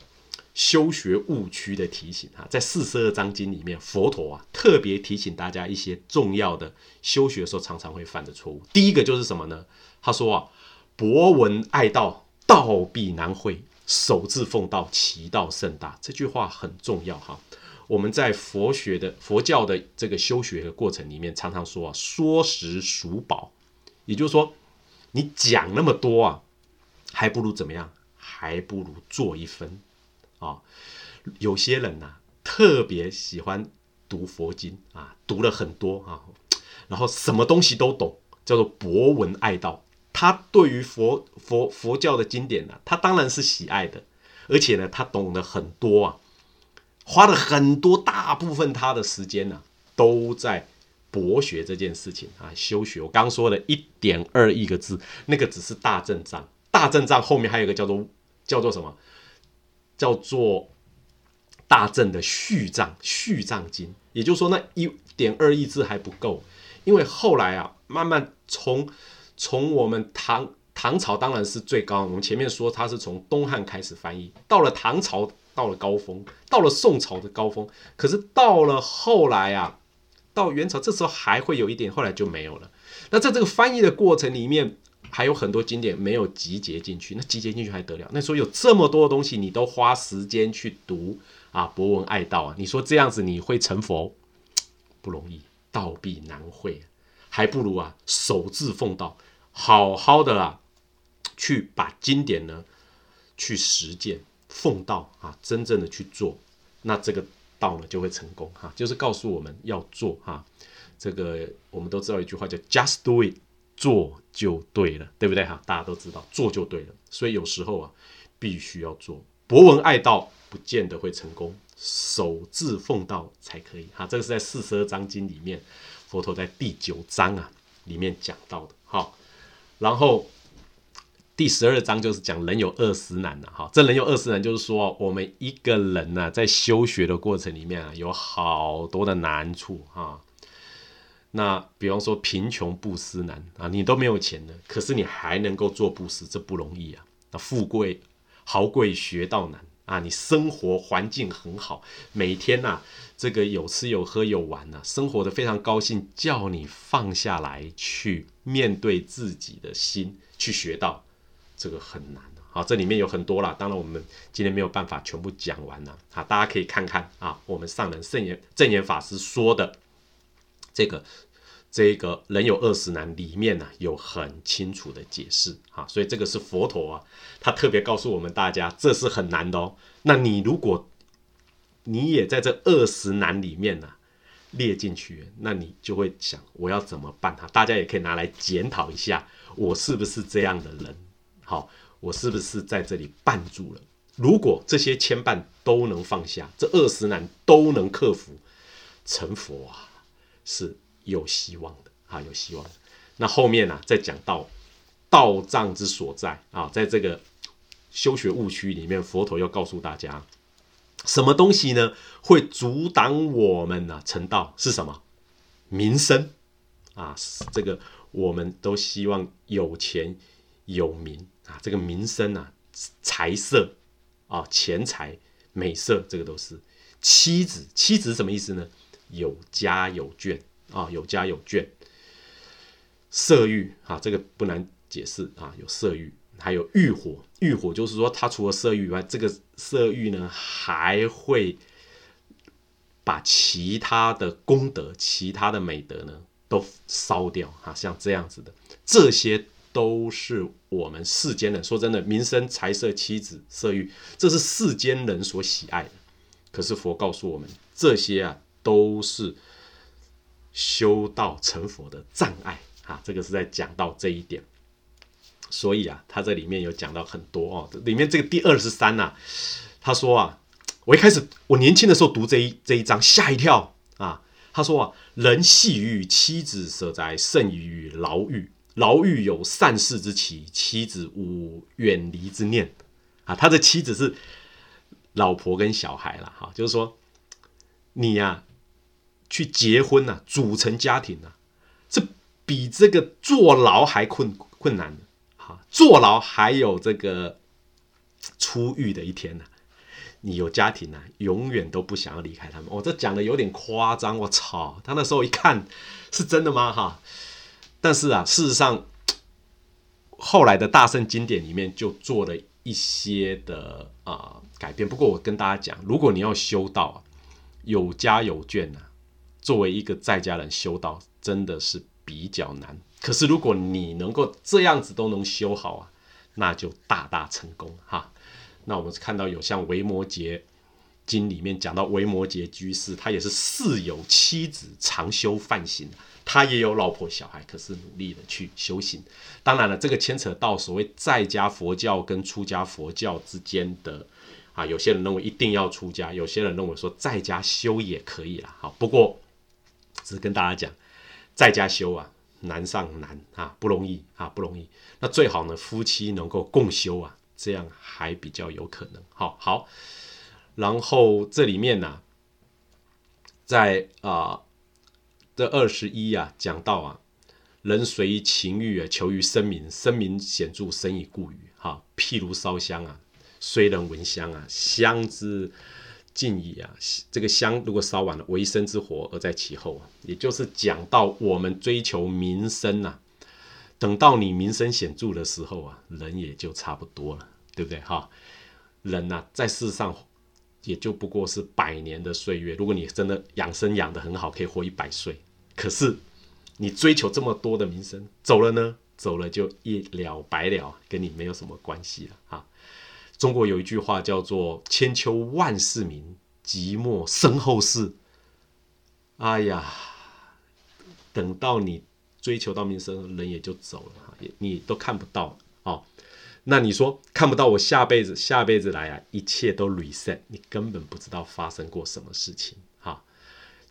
修学误区的提醒哈，在四十二章经里面，佛陀啊特别提醒大家一些重要的修学的时候常常会犯的错误。第一个就是什么呢？他说啊，博闻爱道，道必难会；守至奉道，其道甚大。这句话很重要哈。我们在佛学的佛教的这个修学的过程里面，常常说啊，说实属宝，也就是说，你讲那么多啊，还不如怎么样？还不如做一分啊。有些人呐，特别喜欢读佛经啊，读了很多啊，然后什么东西都懂，叫做博闻爱道。他对于佛佛佛教的经典呢，他当然是喜爱的，而且呢，他懂得很多啊，花了很多大部分他的时间呢，都在博学这件事情啊，修学。我刚说的一点二亿个字，那个只是大正藏，大正藏后面还有一个叫做叫做什么？叫做大正的续藏续藏经。也就是说，那一点二亿字还不够，因为后来啊，慢慢从从我们唐唐朝当然是最高，我们前面说它是从东汉开始翻译，到了唐朝到了高峰，到了宋朝的高峰，可是到了后来啊，到元朝这时候还会有一点，后来就没有了。那在这个翻译的过程里面，还有很多经典没有集结进去，那集结进去还得了？那时候有这么多的东西，你都花时间去读啊，博闻爱道啊，你说这样子你会成佛不容易，道必难会。还不如啊，守字奉道，好好的啊，去把经典呢，去实践奉道啊，真正的去做，那这个道呢就会成功哈。就是告诉我们要做哈，这个我们都知道一句话叫 “just do it”，做就对了，对不对哈？大家都知道做就对了，所以有时候啊，必须要做。博闻爱道不见得会成功，守字奉道才可以哈。这个是在四十二章经里面。佛陀在第九章啊里面讲到的，好，然后第十二章就是讲人有二十难的，哈，这人有二十难就是说我们一个人呢在修学的过程里面啊有好多的难处哈，那比方说贫穷布施难啊，你都没有钱的，可是你还能够做布施，这不容易啊，那富贵豪贵学道难。啊，你生活环境很好，每天呐，这个有吃有喝有玩呐，生活的非常高兴。叫你放下来去面对自己的心，去学到这个很难好，这里面有很多啦，当然我们今天没有办法全部讲完了啊，大家可以看看啊，我们上人圣严正言法师说的这个。这个人有二十难里面呢有很清楚的解释啊，所以这个是佛陀啊，他特别告诉我们大家，这是很难的哦。那你如果你也在这二十难里面呢列进去，那你就会想我要怎么办哈？大家也可以拿来检讨一下，我是不是这样的人？好，我是不是在这里绊住了？如果这些牵绊都能放下，这二十难都能克服，成佛啊，是。有希望的啊，有希望。那后面呢，再讲到道藏之所在啊，在这个修学误区里面，佛陀要告诉大家，什么东西呢会阻挡我们呢成道？是什么？名声啊，这个我们都希望有钱有名啊，这个名声啊，财色啊，钱财美色，这个都是妻子。妻子什么意思呢？有家有眷。啊，有家有眷，色欲啊，这个不难解释啊，有色欲，还有欲火，欲火就是说，它除了色欲以外，这个色欲呢，还会把其他的功德、其他的美德呢，都烧掉啊，像这样子的，这些都是我们世间人说真的，民生、财色、妻子、色欲，这是世间人所喜爱的。可是佛告诉我们，这些啊，都是。修道成佛的障碍啊，这个是在讲到这一点，所以啊，他这里面有讲到很多哦。里面这个第二十三呐，他说啊，我一开始我年轻的时候读这一这一章吓一跳啊。他说啊，人系于妻子舍在，甚于牢狱。牢狱有善事之期，妻子无远离之念啊。他的妻子是老婆跟小孩了哈，就是说你呀。去结婚呐，组成家庭呐，这比这个坐牢还困困难的哈。坐牢还有这个出狱的一天呢。你有家庭呢，永远都不想要离开他们。我这讲的有点夸张，我操！他那时候一看是真的吗？哈。但是啊，事实上，后来的大圣经典里面就做了一些的啊改变。不过我跟大家讲，如果你要修道啊，有家有眷呐，作为一个在家人修道真的是比较难。可是如果你能够这样子都能修好啊，那就大大成功哈。那我们看到有像维摩诘经里面讲到维摩诘居士，他也是四有妻子，常修梵行。他也有老婆小孩，可是努力的去修行。当然了，这个牵扯到所谓在家佛教跟出家佛教之间的啊，有些人认为一定要出家，有些人认为说在家修也可以啦。好，不过只是跟大家讲，在家修啊，难上难啊，不容易啊，不容易。那最好呢，夫妻能够共修啊，这样还比较有可能。好好，然后这里面呢，在啊。这二十一呀，讲到啊，人随情欲啊，求于声名，声名显著，生以故语。哈，譬如烧香啊，虽人闻香啊，香之尽矣啊。这个香如果烧完了，为生之火而在其后啊，也就是讲到我们追求名声呐，等到你名声显著的时候啊，人也就差不多了，对不对？哈，人呐，在世上。也就不过是百年的岁月。如果你真的养生养得很好，可以活一百岁。可是你追求这么多的名声，走了呢？走了就一了百了，跟你没有什么关系了啊！中国有一句话叫做“千秋万世名，寂寞身后事”。哎呀，等到你追求到名声，人也就走了，也你都看不到。那你说看不到我下辈子，下辈子来啊，一切都 reset，你根本不知道发生过什么事情哈。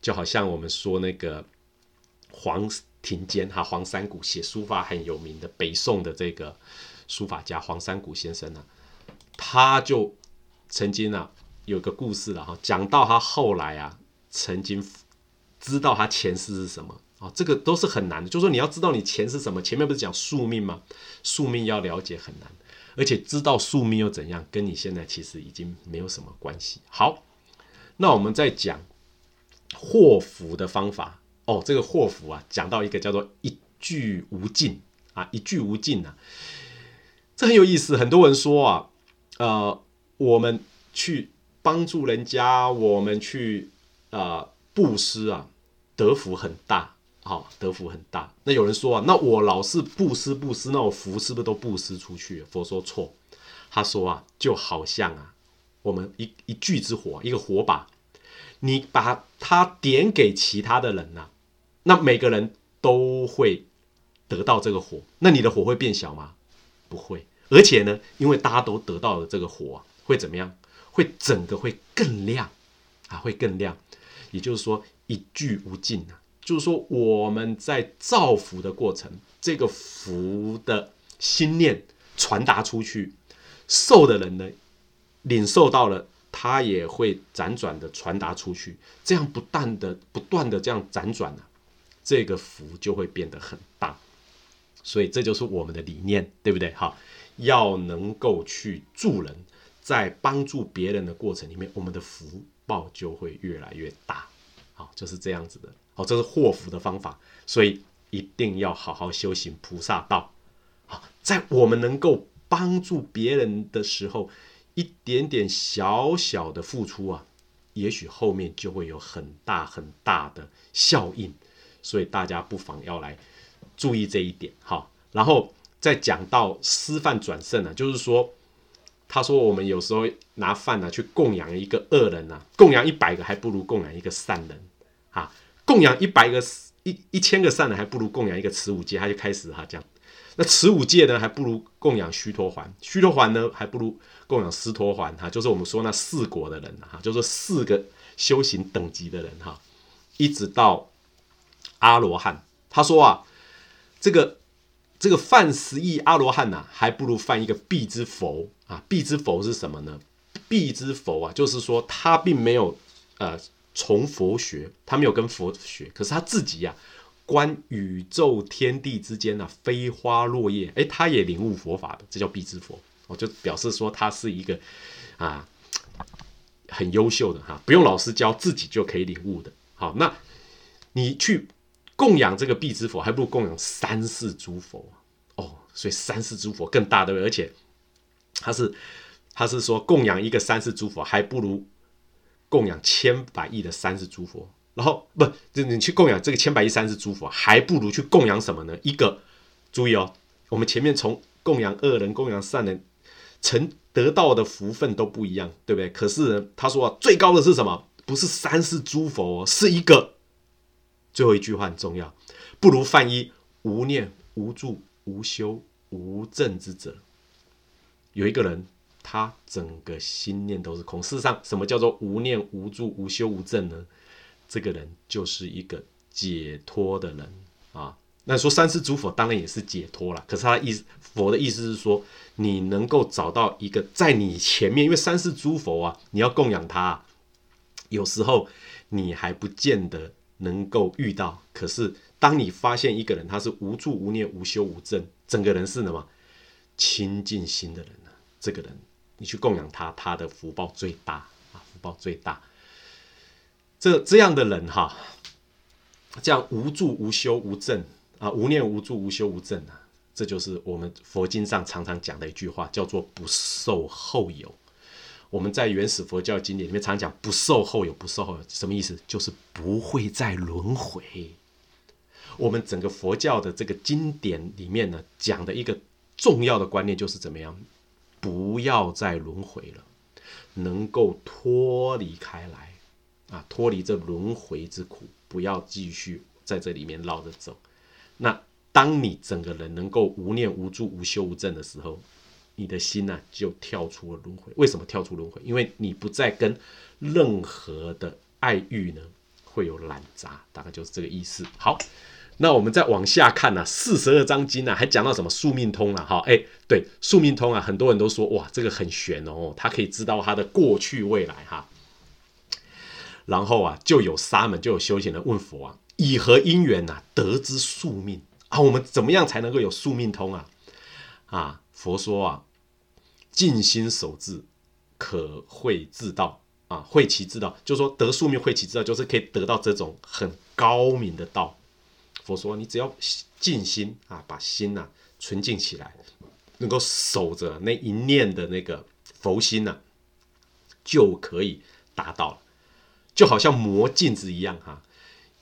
就好像我们说那个黄庭坚哈，黄山谷写书法很有名的北宋的这个书法家黄山谷先生呢，他就曾经啊有个故事了哈，讲到他后来啊曾经知道他前世是什么啊，这个都是很难的，就是说你要知道你前世什么，前面不是讲宿命吗？宿命要了解很难。而且知道宿命又怎样，跟你现在其实已经没有什么关系。好，那我们再讲祸福的方法哦。这个祸福啊，讲到一个叫做一句无尽啊，一句无尽啊，这很有意思。很多人说啊，呃，我们去帮助人家，我们去啊布施啊，德福很大。好，德福很大。那有人说啊，那我老是布施布施，那我福是不是都布施出去？佛说错。他说啊，就好像啊，我们一一炬之火，一个火把，你把它点给其他的人呐，那每个人都会得到这个火。那你的火会变小吗？不会。而且呢，因为大家都得到了这个火，会怎么样？会整个会更亮啊，会更亮。也就是说，一炬无尽啊。就是说，我们在造福的过程，这个福的心念传达出去，受的人呢，领受到了，他也会辗转的传达出去，这样不断的、不断的这样辗转呢，这个福就会变得很大。所以这就是我们的理念，对不对？好，要能够去助人，在帮助别人的过程里面，我们的福报就会越来越大。好，就是这样子的。好，这是祸福的方法，所以一定要好好修行菩萨道。好，在我们能够帮助别人的时候，一点点小小的付出啊，也许后面就会有很大很大的效应。所以大家不妨要来注意这一点。好，然后再讲到施饭转胜呢，就是说，他说我们有时候拿饭呢去供养一个恶人呐，供养一百个还不如供养一个善人啊。供养一百个一一千个善人，还不如供养一个持五戒。他就开始哈这样，那持五戒呢，还不如供养须陀环；须陀环呢，还不如供养斯陀环。哈，就是我们说那四果的人哈，就是四个修行等级的人哈，一直到阿罗汉。他说啊，这个这个犯十亿阿罗汉呐，还不如犯一个必之佛啊。必之佛是什么呢？必之佛啊，就是说他并没有呃。从佛学，他没有跟佛学，可是他自己呀，观宇宙天地之间呢，飞花落叶，哎，他也领悟佛法的，这叫必之佛。我就表示说，他是一个啊，很优秀的哈，不用老师教，自己就可以领悟的。好，那你去供养这个必之佛，还不如供养三世诸佛哦。所以三世诸佛更大，对不对？而且他是他是说供养一个三世诸佛，还不如供养千百亿的三世诸佛。然后不，就你去供养这个千百亿三世诸佛，还不如去供养什么呢？一个注意哦，我们前面从供养恶人、供养善人，成得到的福分都不一样，对不对？可是他说啊，最高的是什么？不是三世诸佛，是一个最后一句话很重要，不如犯一无念无住无修无正之者。有一个人，他整个心念都是空。事实上，什么叫做无念无住无修无证呢？这个人就是一个解脱的人啊。那说三世诸佛当然也是解脱了，可是他的意思，佛的意思是说，你能够找到一个在你前面，因为三世诸佛啊，你要供养他，有时候你还不见得能够遇到。可是当你发现一个人他是无住无念无修无证，整个人是什么清净心的人呢？这个人你去供养他，他的福报最大啊，福报最大。这这样的人哈，这样无助无修无正啊，无念无助无修无正啊，这就是我们佛经上常常讲的一句话，叫做不受后有。我们在原始佛教经典里面常讲不受后有，不受后有什么意思？就是不会再轮回。我们整个佛教的这个经典里面呢，讲的一个重要的观念就是怎么样，不要再轮回了，能够脱离开来。啊，脱离这轮回之苦，不要继续在这里面绕着走。那当你整个人能够无念无助无修无证的时候，你的心呢就跳出了轮回。为什么跳出轮回？因为你不再跟任何的爱欲呢会有染杂，大概就是这个意思。好，那我们再往下看呢，四十二章经呢还讲到什么宿命通了？哈，哎，对，宿命通啊，很多人都说哇，这个很玄哦，他可以知道他的过去未来哈。然后啊，就有沙门，就有修行人问佛啊：“以何因缘呐，得知宿命啊？我们怎么样才能够有宿命通啊？”啊，佛说啊：“静心守志，可会自道啊，会其自道。”就是说得宿命，会其自道，就是可以得到这种很高明的道。佛说，你只要静心啊，把心呐纯净起来，能够守着那一念的那个佛心呐，就可以达到了。就好像磨镜子一样哈，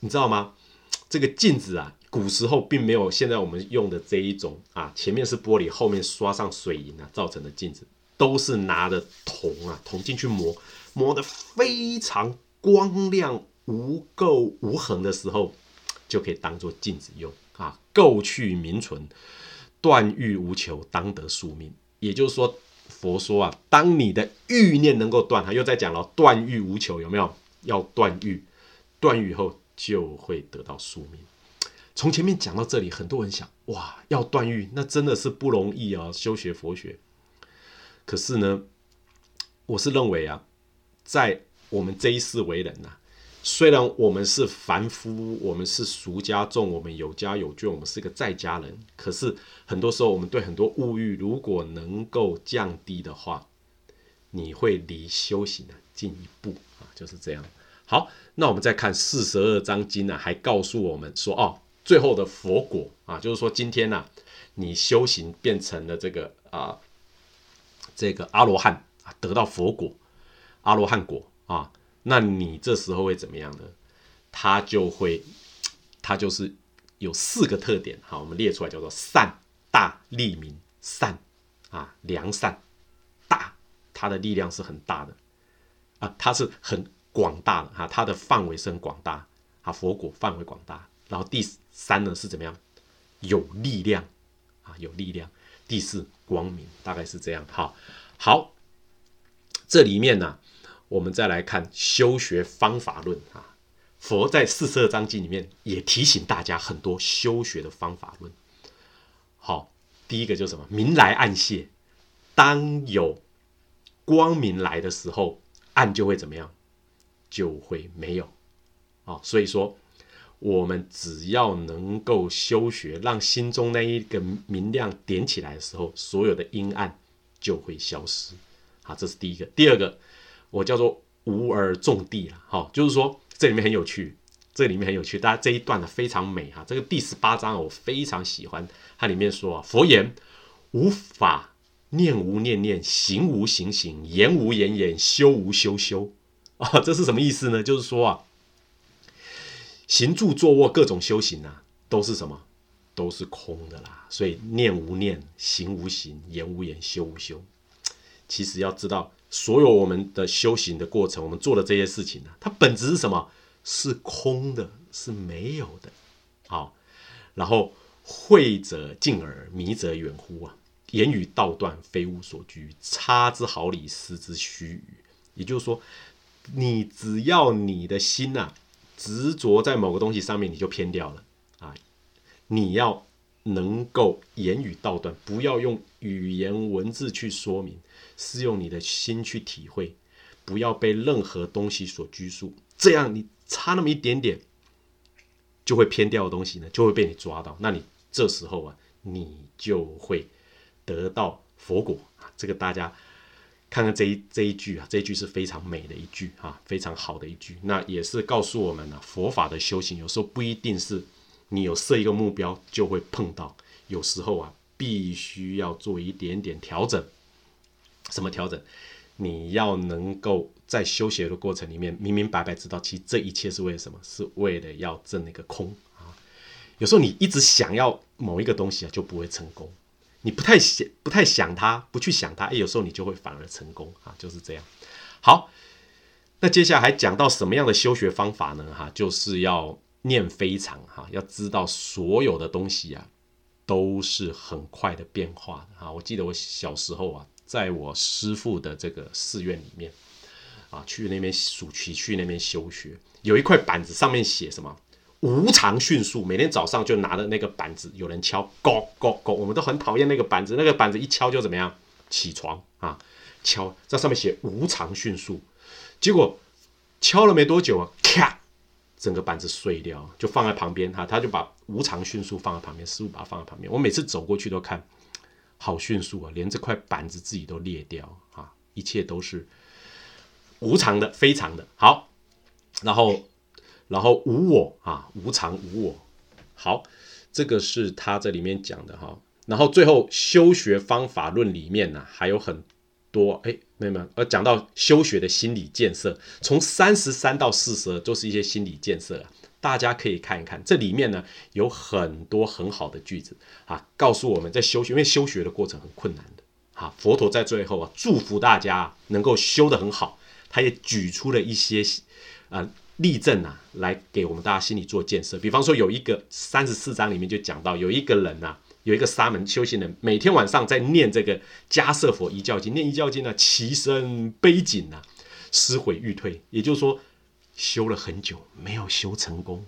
你知道吗？这个镜子啊，古时候并没有现在我们用的这一种啊，前面是玻璃，后面刷上水银啊造成的镜子，都是拿着铜啊铜进去磨，磨得非常光亮无垢无痕的时候，就可以当做镜子用啊。垢去名存，断欲无求，当得宿命。也就是说，佛说啊，当你的欲念能够断，他又在讲了断欲无求，有没有？要断欲，断欲后就会得到宿命。从前面讲到这里，很多人想：哇，要断欲，那真的是不容易啊！修学佛学。可是呢，我是认为啊，在我们这一世为人呐，虽然我们是凡夫，我们是俗家众，我们有家有眷，我们是个在家人，可是很多时候，我们对很多物欲，如果能够降低的话，你会离修行呢进一步啊。就是这样。好，那我们再看四十二章经呢，还告诉我们说，哦，最后的佛果啊，就是说今天呢，你修行变成了这个啊，这个阿罗汉啊，得到佛果，阿罗汉果啊，那你这时候会怎么样呢？他就会，他就是有四个特点，好，我们列出来叫做善、大、利、民、善啊，良善、大，他的力量是很大的。啊，它是很广大的哈，它的范围是很广大啊，佛果范围广大。然后第三呢是怎么样？有力量啊，有力量。第四光明，大概是这样。好，好，这里面呢，我们再来看修学方法论啊。佛在四十二章经里面也提醒大家很多修学的方法论。好，第一个就是什么？明来暗谢，当有光明来的时候。暗就会怎么样？就会没有啊！所以说，我们只要能够修学，让心中那一个明亮点起来的时候，所有的阴暗就会消失。好，这是第一个。第二个，我叫做无而种地了。好，就是说这里面很有趣，这里面很有趣。大家这一段呢非常美哈。这个第十八章我非常喜欢，它里面说啊，佛言无法念无念念，行无行行，言无言言，修无修修 啊，这是什么意思呢？就是说啊，行住坐卧各种修行啊，都是什么？都是空的啦。所以念无念，行无行，言无言，修无修。其实要知道，所有我们的修行的过程，我们做的这些事情呢，它本质是什么？是空的，是没有的。好，然后慧者近耳，迷则远乎啊。言语道断，非吾所居，差之毫厘，失之须臾。也就是说，你只要你的心呐执着在某个东西上面，你就偏掉了啊！你要能够言语道断，不要用语言文字去说明，是用你的心去体会，不要被任何东西所拘束。这样你差那么一点点，就会偏掉的东西呢，就会被你抓到。那你这时候啊，你就会。得到佛果啊，这个大家看看这一这一句啊，这一句是非常美的一句啊，非常好的一句。那也是告诉我们呢，佛法的修行有时候不一定是你有设一个目标就会碰到，有时候啊，必须要做一点点调整。什么调整？你要能够在修学的过程里面明明白白知道，其实这一切是为了什么？是为了要证那个空啊。有时候你一直想要某一个东西啊，就不会成功。你不太想，不太想它，不去想它，哎，有时候你就会反而成功啊，就是这样。好，那接下来还讲到什么样的修学方法呢？哈，就是要念非常哈，要知道所有的东西啊，都是很快的变化的啊。我记得我小时候啊，在我师父的这个寺院里面啊，去那边暑期去那边修学，有一块板子上面写什么？无常迅速，每天早上就拿着那个板子，有人敲，咕咕咕，我们都很讨厌那个板子，那个板子一敲就怎么样？起床啊，敲，在上面写无常迅速，结果敲了没多久啊，咔，整个板子碎掉，就放在旁边哈，他就把无常迅速放在旁边，师傅把它放在旁边，我每次走过去都看，好迅速啊，连这块板子自己都裂掉啊，一切都是无常的，非常的好，然后。然后无我啊，无常无我，好，这个是他这里面讲的哈。然后最后修学方法论里面呢，还有很多哎，没有没有，呃，讲到修学的心理建设，从三十三到四十都是一些心理建设啊，大家可以看一看，这里面呢有很多很好的句子啊，告诉我们在修学，因为修学的过程很困难的，哈，佛陀在最后啊，祝福大家能够修得很好，他也举出了一些啊。例证啊，来给我们大家心里做建设。比方说，有一个三十四章里面就讲到，有一个人呐，有一个沙门修行人，每天晚上在念这个迦舍佛一教经，念一教经呢，其身悲谨呐，思悔欲退。也就是说，修了很久没有修成功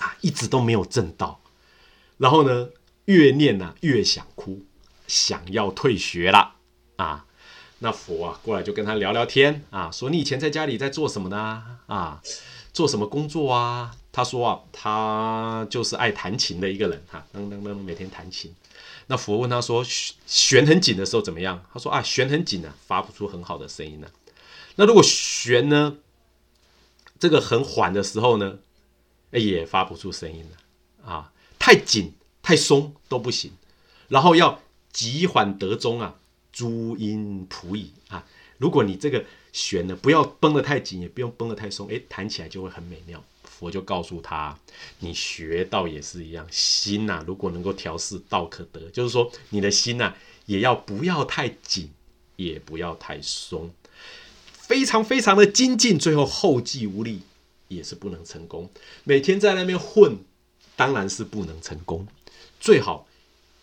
啊，一直都没有证道。然后呢，越念呐越想哭，想要退学了啊。那佛啊，过来就跟他聊聊天啊，说你以前在家里在做什么呢？啊，做什么工作啊？他说啊，他就是爱弹琴的一个人哈，噔噔噔，每天弹琴。那佛问他说，弦很紧的时候怎么样？他说啊，弦很紧啊，发不出很好的声音呢。那如果弦呢，这个很缓的时候呢，也发不出声音了啊，太紧太松都不行，然后要急缓得中啊。诸音谱矣啊！如果你这个弦呢，不要绷得太紧，也不用绷得太松，诶，弹起来就会很美妙。佛就告诉他，你学道也是一样，心呐，如果能够调试，道可得。就是说，你的心呐，也要不要太紧，也不要太松，非常非常的精进，最后后继无力，也是不能成功。每天在那边混，当然是不能成功。最好。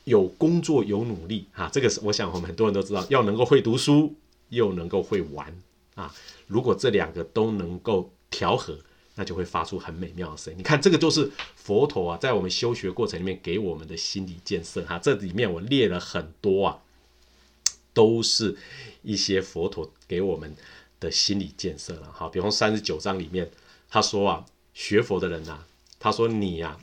有工作有努力哈，这个是我想我们很多人都知道，要能够会读书又能够会玩啊。如果这两个都能够调和，那就会发出很美妙的声音。你看，这个就是佛陀啊，在我们修学过程里面给我们的心理建设哈。这里面我列了很多啊，都是一些佛陀给我们的心理建设了哈。比方三十九章里面他说啊，学佛的人呐，他说你呀。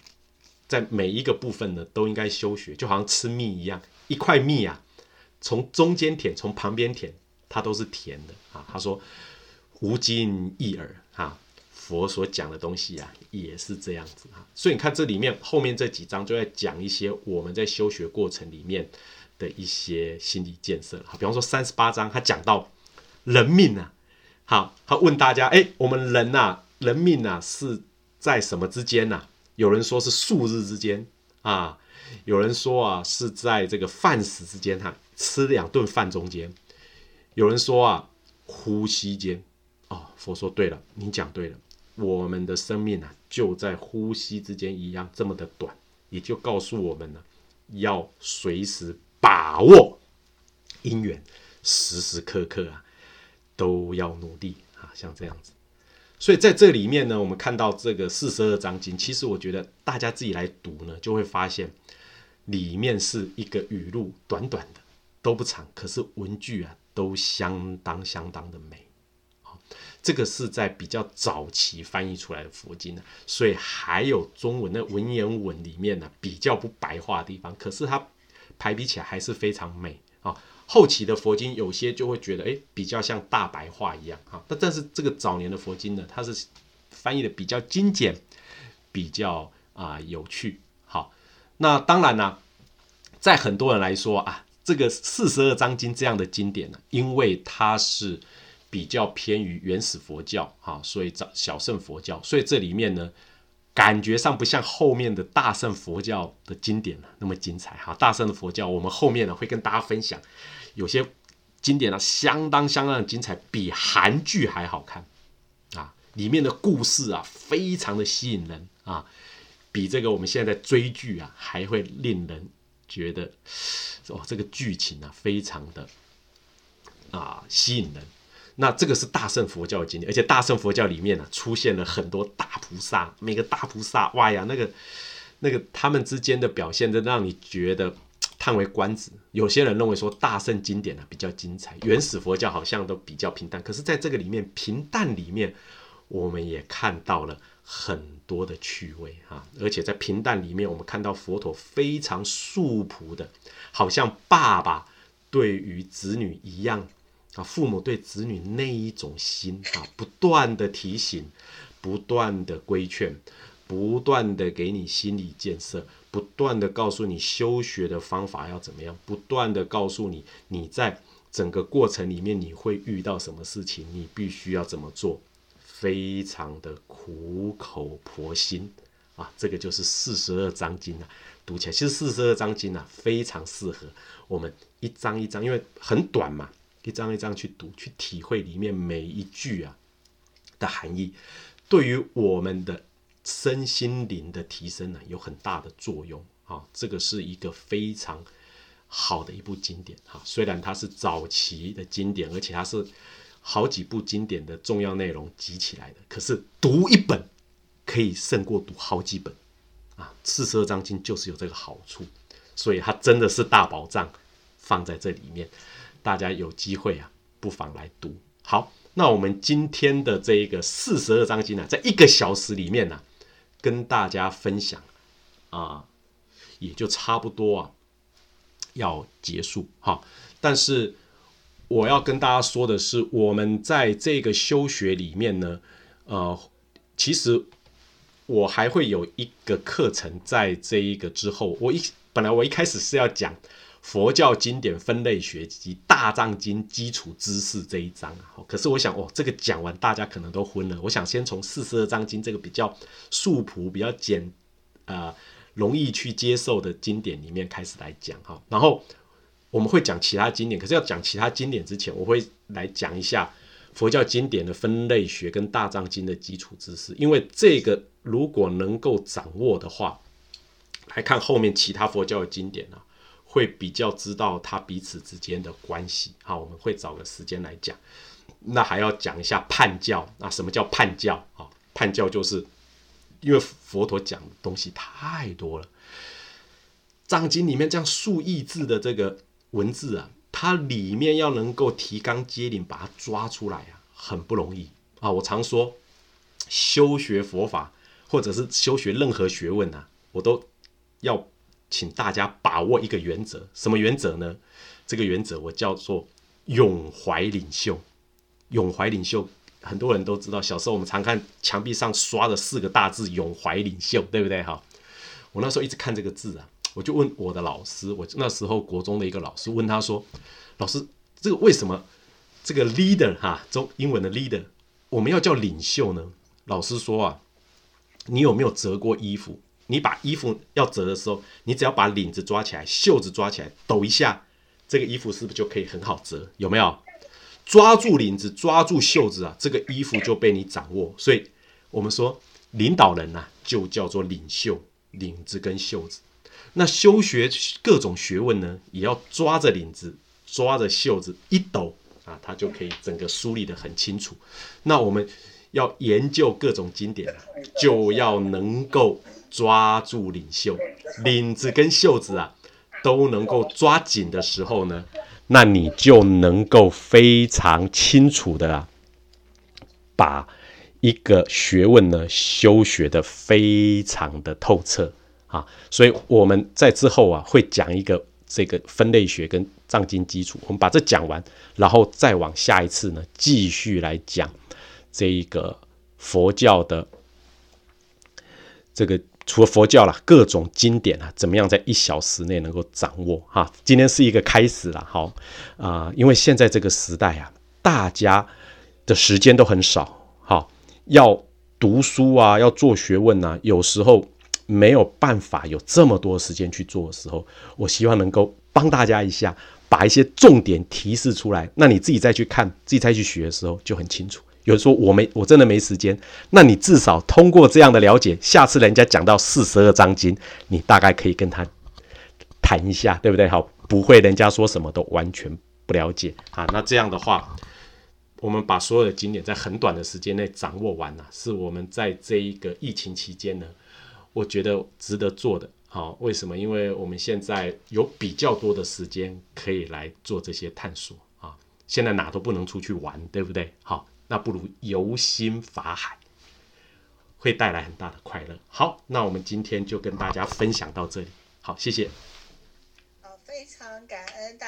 在每一个部分呢，都应该修学，就好像吃蜜一样，一块蜜啊，从中间舔，从旁边舔，它都是甜的啊。他说无尽一耳哈，佛所讲的东西啊，也是这样子啊。所以你看这里面后面这几章就在讲一些我们在修学过程里面的一些心理建设。好，比方说三十八章，他讲到人命啊，好，他问大家，哎，我们人呐，人命呐是在什么之间呐？有人说是数日之间啊，有人说啊是在这个饭食之间哈，吃两顿饭中间，有人说啊呼吸间。哦，佛说对了，你讲对了，我们的生命啊就在呼吸之间一样这么的短，也就告诉我们呢，要随时把握因缘，时时刻刻啊都要努力啊，像这样子。所以在这里面呢，我们看到这个四十二章经，其实我觉得大家自己来读呢，就会发现里面是一个语录，短短的都不长，可是文句啊都相当相当的美。这个是在比较早期翻译出来的佛经呢，所以还有中文的文言文里面呢比较不白话的地方，可是它排比起来还是非常美啊。后期的佛经有些就会觉得哎比较像大白话一样啊，但但是这个早年的佛经呢，它是翻译的比较精简，比较啊有趣。好，那当然呢，在很多人来说啊，这个四十二章经这样的经典呢，因为它是。比较偏于原始佛教，哈，所以小小乘佛教，所以这里面呢，感觉上不像后面的大圣佛教的经典那么精彩，哈。大圣的佛教，我们后面呢会跟大家分享，有些经典呢相当相当精彩，比韩剧还好看，啊，里面的故事啊非常的吸引人啊，比这个我们现在追剧啊还会令人觉得，哦，这个剧情啊非常的啊吸引人。那这个是大乘佛教的经典，而且大乘佛教里面呢出现了很多大菩萨，每个大菩萨，哇呀，那个那个他们之间的表现，真让你觉得叹为观止。有些人认为说大乘经典呢比较精彩，原始佛教好像都比较平淡。可是，在这个里面平淡里面，我们也看到了很多的趣味哈。而且在平淡里面，我们看到佛陀非常素朴的，好像爸爸对于子女一样。啊，父母对子女那一种心啊，不断的提醒，不断的规劝，不断的给你心理建设，不断的告诉你修学的方法要怎么样，不断的告诉你你在整个过程里面你会遇到什么事情，你必须要怎么做，非常的苦口婆心啊，这个就是四十二章经啊，读起来其实四十二章经啊非常适合我们一章一章，因为很短嘛。一张一张去读，去体会里面每一句啊的含义，对于我们的身心灵的提升呢，有很大的作用啊。这个是一个非常好的一部经典哈。虽然它是早期的经典，而且它是好几部经典的重要内容集起来的，可是读一本可以胜过读好几本啊。四十二章经就是有这个好处，所以它真的是大宝藏放在这里面。大家有机会啊，不妨来读。好，那我们今天的这一个四十二章经呢，在一个小时里面呢，跟大家分享啊，也就差不多啊，要结束哈。但是我要跟大家说的是，我们在这个修学里面呢，呃，其实我还会有一个课程在这一个之后。我一本来我一开始是要讲。佛教经典分类学及大藏经基础知识这一章啊，可是我想哦，这个讲完大家可能都昏了。我想先从四十二章经这个比较素朴、比较简啊容易去接受的经典里面开始来讲哈。然后我们会讲其他经典，可是要讲其他经典之前，我会来讲一下佛教经典的分类学跟大藏经的基础知识，因为这个如果能够掌握的话，来看后面其他佛教的经典啊。会比较知道他彼此之间的关系，好，我们会找个时间来讲。那还要讲一下叛教，那什么叫叛教啊？叛教就是因为佛陀讲的东西太多了，藏经里面这样数亿字的这个文字啊，它里面要能够提纲挈领把它抓出来啊，很不容易啊。我常说，修学佛法或者是修学任何学问啊，我都要。请大家把握一个原则，什么原则呢？这个原则我叫做永怀领袖。永怀领袖，很多人都知道，小时候我们常看墙壁上刷的四个大字“永怀领袖”，对不对？哈，我那时候一直看这个字啊，我就问我的老师，我那时候国中的一个老师问他说：“老师，这个为什么这个 leader 哈中英文的 leader 我们要叫领袖呢？”老师说啊，你有没有折过衣服？你把衣服要折的时候，你只要把领子抓起来，袖子抓起来，抖一下，这个衣服是不是就可以很好折？有没有？抓住领子，抓住袖子啊，这个衣服就被你掌握。所以，我们说领导人呐，就叫做领袖，领子跟袖子。那修学各种学问呢，也要抓着领子，抓着袖子，一抖啊，它就可以整个梳理的很清楚。那我们要研究各种经典啊，就要能够。抓住领袖领子跟袖子啊，都能够抓紧的时候呢，那你就能够非常清楚的，把一个学问呢修学的非常的透彻啊。所以我们在之后啊会讲一个这个分类学跟藏经基础，我们把这讲完，然后再往下一次呢继续来讲这一个佛教的这个。除了佛教啦，各种经典啊，怎么样在一小时内能够掌握？哈，今天是一个开始了，好啊，因为现在这个时代啊，大家的时间都很少，好，要读书啊，要做学问啊，有时候没有办法有这么多时间去做的时候，我希望能够帮大家一下，把一些重点提示出来，那你自己再去看，自己再去学的时候就很清楚。有人说我没，我真的没时间。那你至少通过这样的了解，下次人家讲到四十二章经，你大概可以跟他谈一下，对不对？好，不会人家说什么都完全不了解啊。那这样的话，我们把所有的经典在很短的时间内掌握完了，是我们在这一个疫情期间呢，我觉得值得做的。好，为什么？因为我们现在有比较多的时间可以来做这些探索啊。现在哪都不能出去玩，对不对？好。那不如游心法海，会带来很大的快乐。好，那我们今天就跟大家分享到这里。好，谢谢。好，非常感恩大。